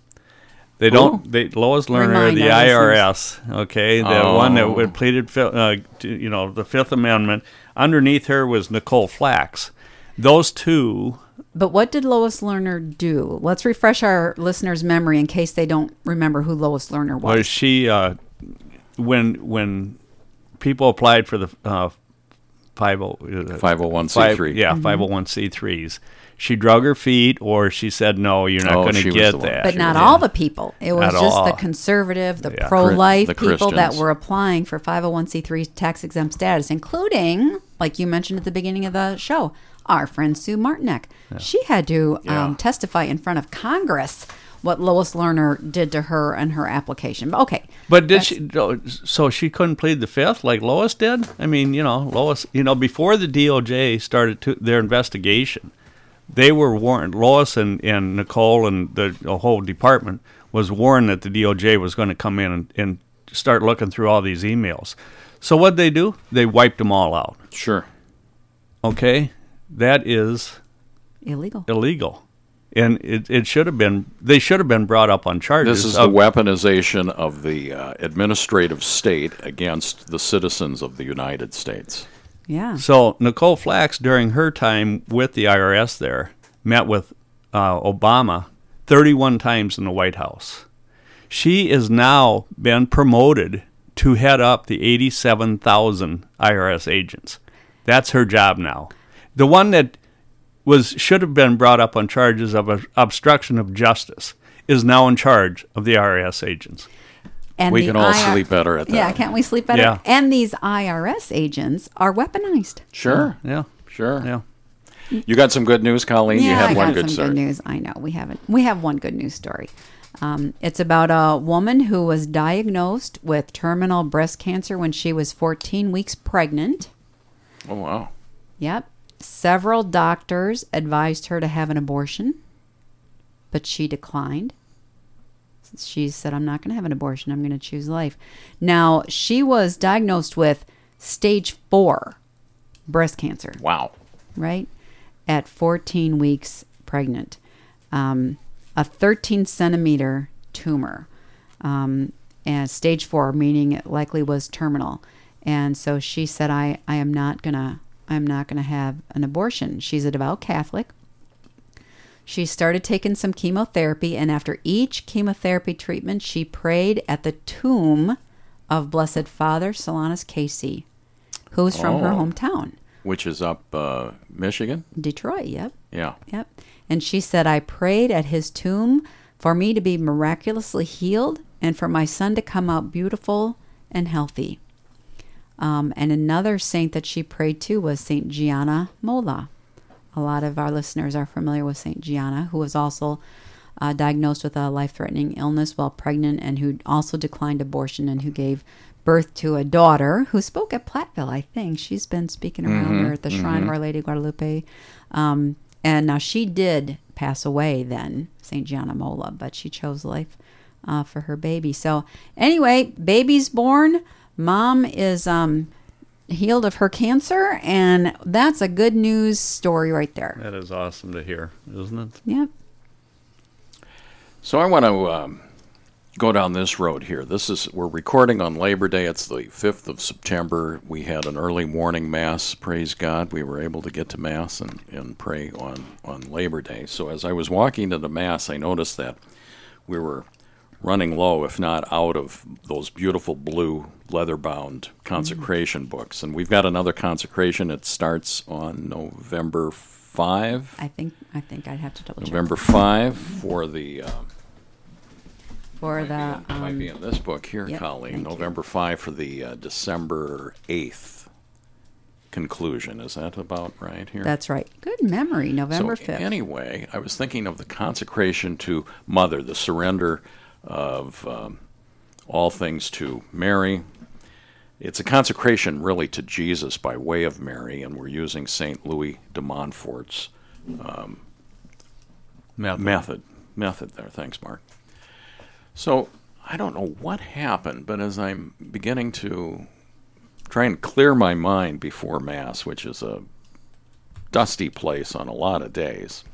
They don't. They Lois Lerner, Remind the our IRS, okay, the one that Oh. pleaded, uh, to, you know, the Fifth Amendment. Underneath her was Nicole Flax. Those two, But what did Lois Lerner do? Let's refresh our listeners' memory in case they don't remember who Lois Lerner was. was she uh, when when people applied for the uh, five oh uh, 501c3. five- yeah, five hundred one c threes. She drug her feet, or she said, "No, you're not Oh, going to get that." But not Yeah. all the people. It was Not just the conservative, the Yeah. pro life the people that were applying for 501c3 tax exempt status, including, like you mentioned at the beginning of the show, our friend Sue Martinek. She had to Yeah. um, testify in front of Congress what Lois Lerner did to her and her application. But okay. But did she? So she couldn't plead the fifth like Lois did. I mean, you know, Lois. You know, before the DOJ started to, their investigation, they were warned. Lois and, and Nicole and the, the whole department was warned that the DOJ was going to come in and, and start looking through all these emails. So what they do? They wiped them all out. Sure. Okay, that is Illegal. illegal, and it, it should have been. They should have been brought up on charges. This is the of- weaponization of the uh, administrative state against the citizens of the United States. Yeah. So Nicole Flax, during her time with the IRS, there met with uh, Obama 31 times in the White House. She has now been promoted to head up the 87,000 IRS agents. That's her job now. The one that was should have been brought up on charges of uh, obstruction of justice is now in charge of the IRS agents. And We can all IR sleep better at that. Yeah, can't we sleep better? Yeah. And these IRS agents are weaponized. Sure. Yeah, Sure. yeah. You got some good news, Colleen? you Yeah, had I one got good some story. good news. I know we haven't. We have one good news story. Um, it's about a woman who was diagnosed with terminal breast cancer when she was 14 weeks pregnant. Oh, wow. Yep. Several doctors advised her to have an abortion, but she declined. She said, I'm not going to have an abortion. I'm going to choose life. Now, she was diagnosed with stage four breast cancer. Wow. right? At 14 weeks pregnant. Um, a 13 centimeter tumor. Um, and stage four, meaning it likely was terminal. And so she said, I, I am not gonna I'm not gonna have an abortion. She's a devout Catholic. She started taking some chemotherapy, and after each chemotherapy treatment, she prayed at the tomb of Blessed Father Solanus Casey, who's from her Oh. hometown, Which is up uh, Michigan? Detroit. Yep. Yeah. Yep. And she said, I prayed at his tomb for me to be miraculously healed and for my son to come out beautiful and healthy. Um, and another saint that she prayed to was Saint Gianna Molla. A lot of our listeners are familiar with Saint Gianna, who was also uh, diagnosed with a life threatening illness while pregnant and who also declined abortion and who gave birth to a daughter who spoke at Platteville, I think. She's been speaking around there at the Shrine of Our Lady Guadalupe. Um, and now she did pass away then, St. Gianna Molla, but she chose life uh, for her baby. So, anyway, baby's born. Mom is um, healed of her cancer, and that's a good news story right there. That is awesome to hear, isn't it? Yep. So I want to um, go down this road here. This is we're recording on Labor Day. It's the fifth of September. We had an early morning mass. Praise God, we were able to get to mass and, and pray on on Labor Day. So as I was walking to the mass, I noticed that we were running low, if not out of those beautiful blue leather-bound consecration books. And we've got another consecration. It starts on November five. I think I think I'd have to double check November five for the. Uh, for might the be in, might be um, in this book here, yep, Colleen. thank you. November 5 for the uh, December 8th conclusion. Is that about right here? that's right. Good memory. November so, fifth. Anyway, I was thinking of the consecration to Mother, the surrender of um, all things to Mary. It's a consecration really to Jesus by way of Mary, and we're using St. Louis de Montfort's Method. method method there thanks mark so i don't know what happened but as i'm beginning to try and clear my mind before mass which is a dusty place on a lot of days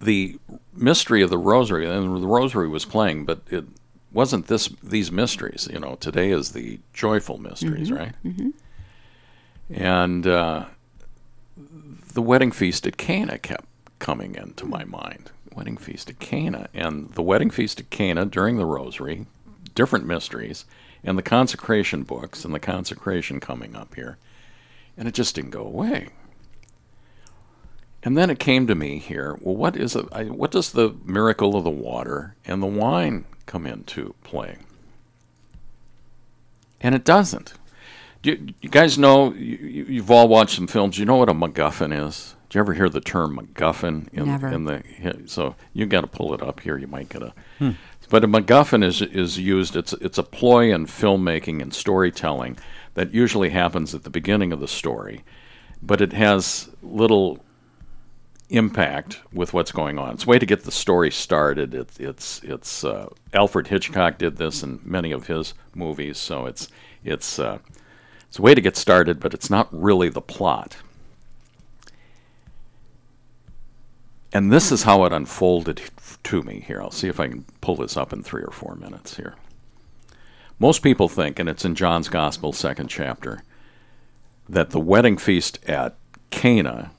the mystery of the rosary and the rosary was playing but it wasn't this these mysteries you know today is the joyful mysteries mm-hmm. right mm-hmm. and uh, the wedding feast at Cana kept coming into my mm-hmm. mind. Wedding feast at Cana, and the wedding feast at Cana during the Rosary, different mysteries, and the consecration books and the consecration coming up here, and it just didn't go away. And then it came to me here. Well, what is it? I, what does the miracle of the water and the wine come into play? And it doesn't. Do you, you guys know? You, you- you've all watched some films. You know what a MacGuffin is? Did you ever hear the term MacGuffin? In, Never. In the so you got to pull it up here. You might get a. Hmm. But a MacGuffin is is used. It's it's a ploy in filmmaking and storytelling that usually happens at the beginning of the story, but it has little impact with what's going on. It's a way to get the story started. It, it's it's uh, Alfred Hitchcock did this in many of his movies, so it's it's uh, it's a way to get started, but it's not really the plot. And this is how it unfolded to me here. I'll see if I can pull this up in three or four minutes here. Most people think, and it's in John's Gospel, second chapter, that the wedding feast at Cana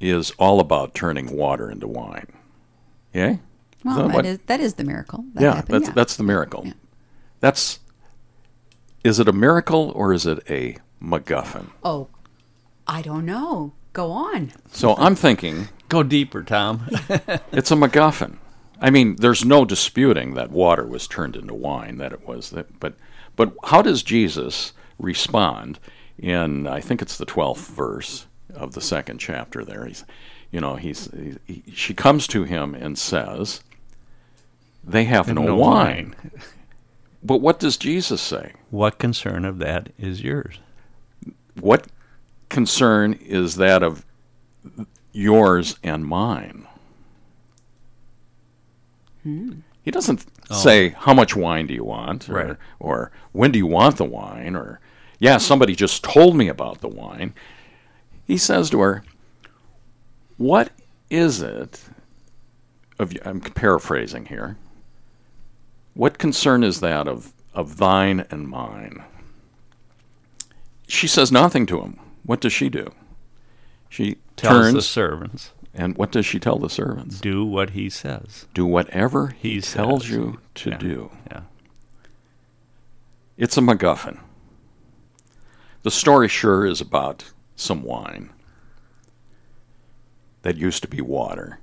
is all about turning water into wine. Yeah? well, that that what- is that is the miracle. That yeah, happened, that's that's the miracle. That's is it a miracle or is it a MacGuffin? Oh, I don't know. Go on. So I'm thinking Go deeper, Tom. *laughs* it's a MacGuffin. I mean, there's no disputing that water was turned into wine. That it was that, but but how does Jesus respond in? I think it's the twelfth verse of the second chapter. There, he's, you know, he's he, she comes to him and says, "They have no, no wine." *laughs* But what does Jesus say? what concern of that is yours? What concern is that of yours and mine? Hmm. He doesn't oh. say how much wine do you want, or, Right. or when do you want the wine, or yeah, somebody just told me about the wine. He says to her, What is it? Of, I'm paraphrasing here. What concern is that of, of thine and mine? She says nothing to him. What does she do? She Tells turns the servants, and what does she tell the servants? do what he says. Do whatever he, He tells says. you to Yeah. do. Yeah. It's a MacGuffin. The story sure is about some wine that used to be water.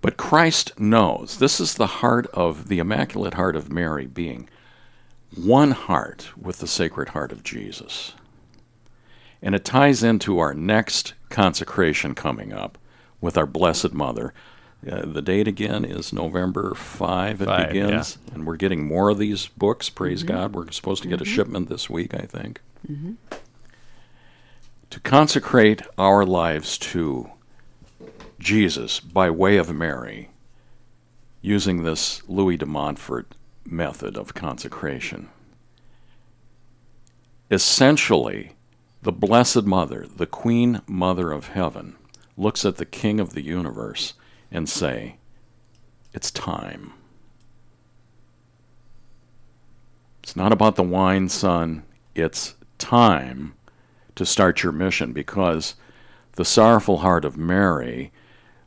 But Christ knows this is the heart of the Immaculate Heart of Mary being one heart with the Sacred Heart of Jesus. And it ties into our next consecration coming up with our Blessed Mother. Uh, the date again is November 5. It Five, begins. And we're getting more of these books. Praise mm-hmm. God. We're supposed to get a mm-hmm. shipment this week, I think. Mm-hmm. To consecrate our lives to Jesus by way of Mary, using this Louis de Montfort method of consecration. Essentially, the Blessed Mother, the Queen Mother of Heaven, looks at the King of the universe and say, "It's time." It's not about the wine, son. It's time to start your mission because the sorrowful heart of Mary,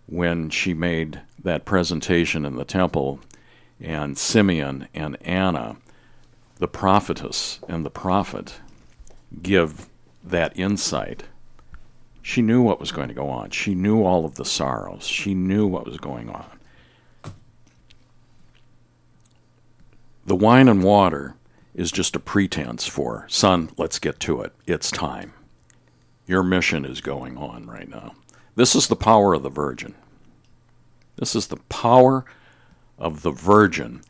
when she made that presentation in the temple, and Simeon and Anna, the prophetess and the prophet, give that insight. She knew what was going to go on. She knew all of the sorrows. She knew what was going on. The wine and water is just a pretense for, son, let's get to it. It's time. Your mission is going on right now. This is the power of the Virgin. This is the power of the Virgin.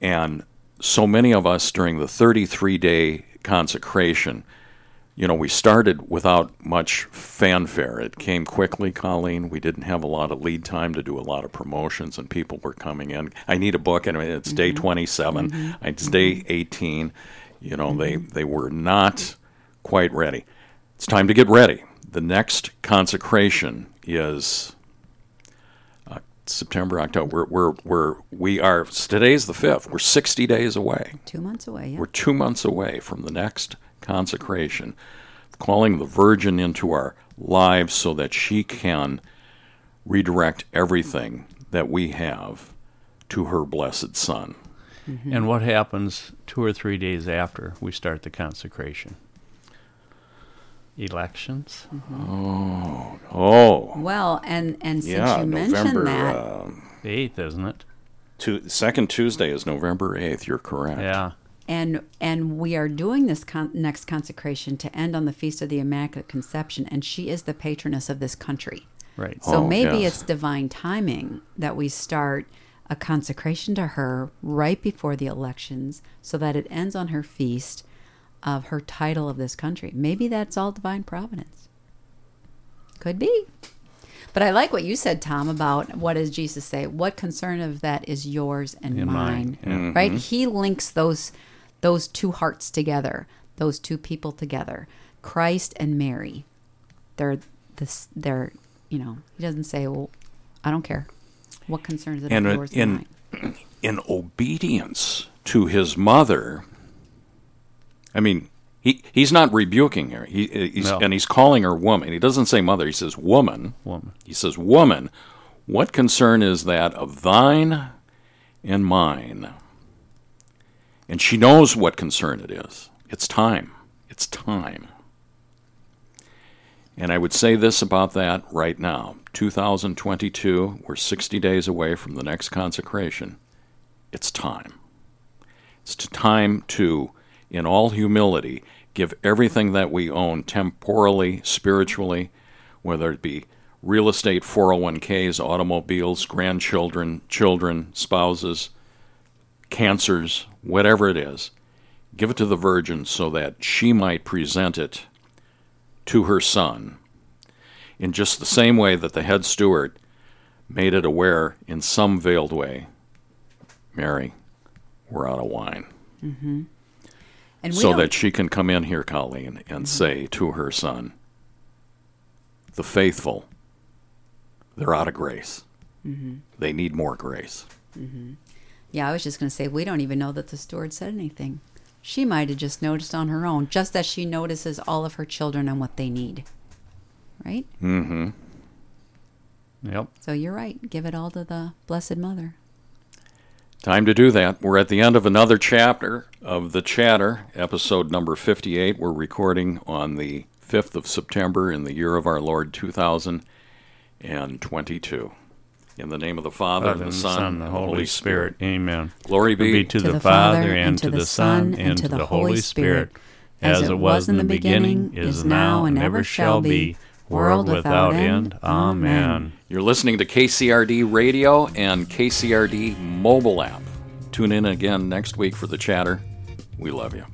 And so many of us during the 33 day consecration, you know, we started without much fanfare. It came quickly, Colleen. We didn't have a lot of lead time to do a lot of promotions, and people were coming in. I need a book, and it's day mm-hmm. 27. Mm-hmm. It's day mm-hmm. 18. You know, they, they were not quite ready. It's time to get ready. The next consecration is uh, September, October. We're, we're, we're, we are, today's the 5th. We're 60 days away. Two months away, yeah. We're two months away from the next consecration, calling the Virgin into our lives so that she can redirect everything that we have to her blessed Son. And what happens two or three days after we start the consecration? Elections. Oh, oh. Well, and and since yeah, you mentioned that, um, The eighth, isn't it? tu- second Tuesday is November 8th. You're correct. Yeah. and and we are doing this con- next consecration to end on the feast of the Immaculate Conception, and she is the patroness of this country. Right. So Oh, maybe yes. it's divine timing that we start a consecration to her right before the elections so that it ends on her feast of her title of this country. Maybe that's all divine providence. Could be. But I like what you said, Tom, about what does Jesus say? What concern of that is yours and, And mine? mine, yeah. Right? He links those those two hearts together, those two people together, Christ and Mary. They're this. They're you know. He doesn't say, "Well, I don't care." What concerns it And of uh, yours and in, mine? *clears throat* in obedience to his mother, I mean, he, he's not rebuking her. He, uh, he's, No. And he's calling her woman. He doesn't say mother, he says woman. Woman. He says, Woman, what concern is that of thine and mine? And she knows what concern it is. It's time. It's time. And I would say this about that right now 2022, we're 60 days away from the next consecration. It's time. It's time to, in all humility, give everything that we own temporally, spiritually, whether it be real estate, 401ks, automobiles, grandchildren, children, spouses, cancers, whatever it is, give it to the Virgin so that she might present it to her son in just the same way that the head steward made it aware in some veiled way Mary, we're out of wine. Mm-hmm. And we So don't- that she can come in here, Colleen, and mm-hmm. say to her son, the faithful, they're out of grace. Mm-hmm. They need more grace. Mm-hmm. Yeah, I was just going to say, we don't even know that the steward said anything. She might have just noticed on her own, just as she notices all of her children and what they need. Right? Mm-hmm. Yep. So you're right. Give it all to the Blessed Mother. Time to do that. We're at the end of another chapter of The Chatter, episode number 58. We're recording on the 5th of September in the year of our Lord 2022. In the name of the Father, and the Son, and the Holy Spirit. Amen. Glory be, Be to, the, Father, and to the Son, and to the Holy Spirit, as it was in the beginning, is now, and ever shall be, world without end. Amen. You're listening to KCRD Radio and KCRD mobile app. Tune in again next week for The Chatter. We love you.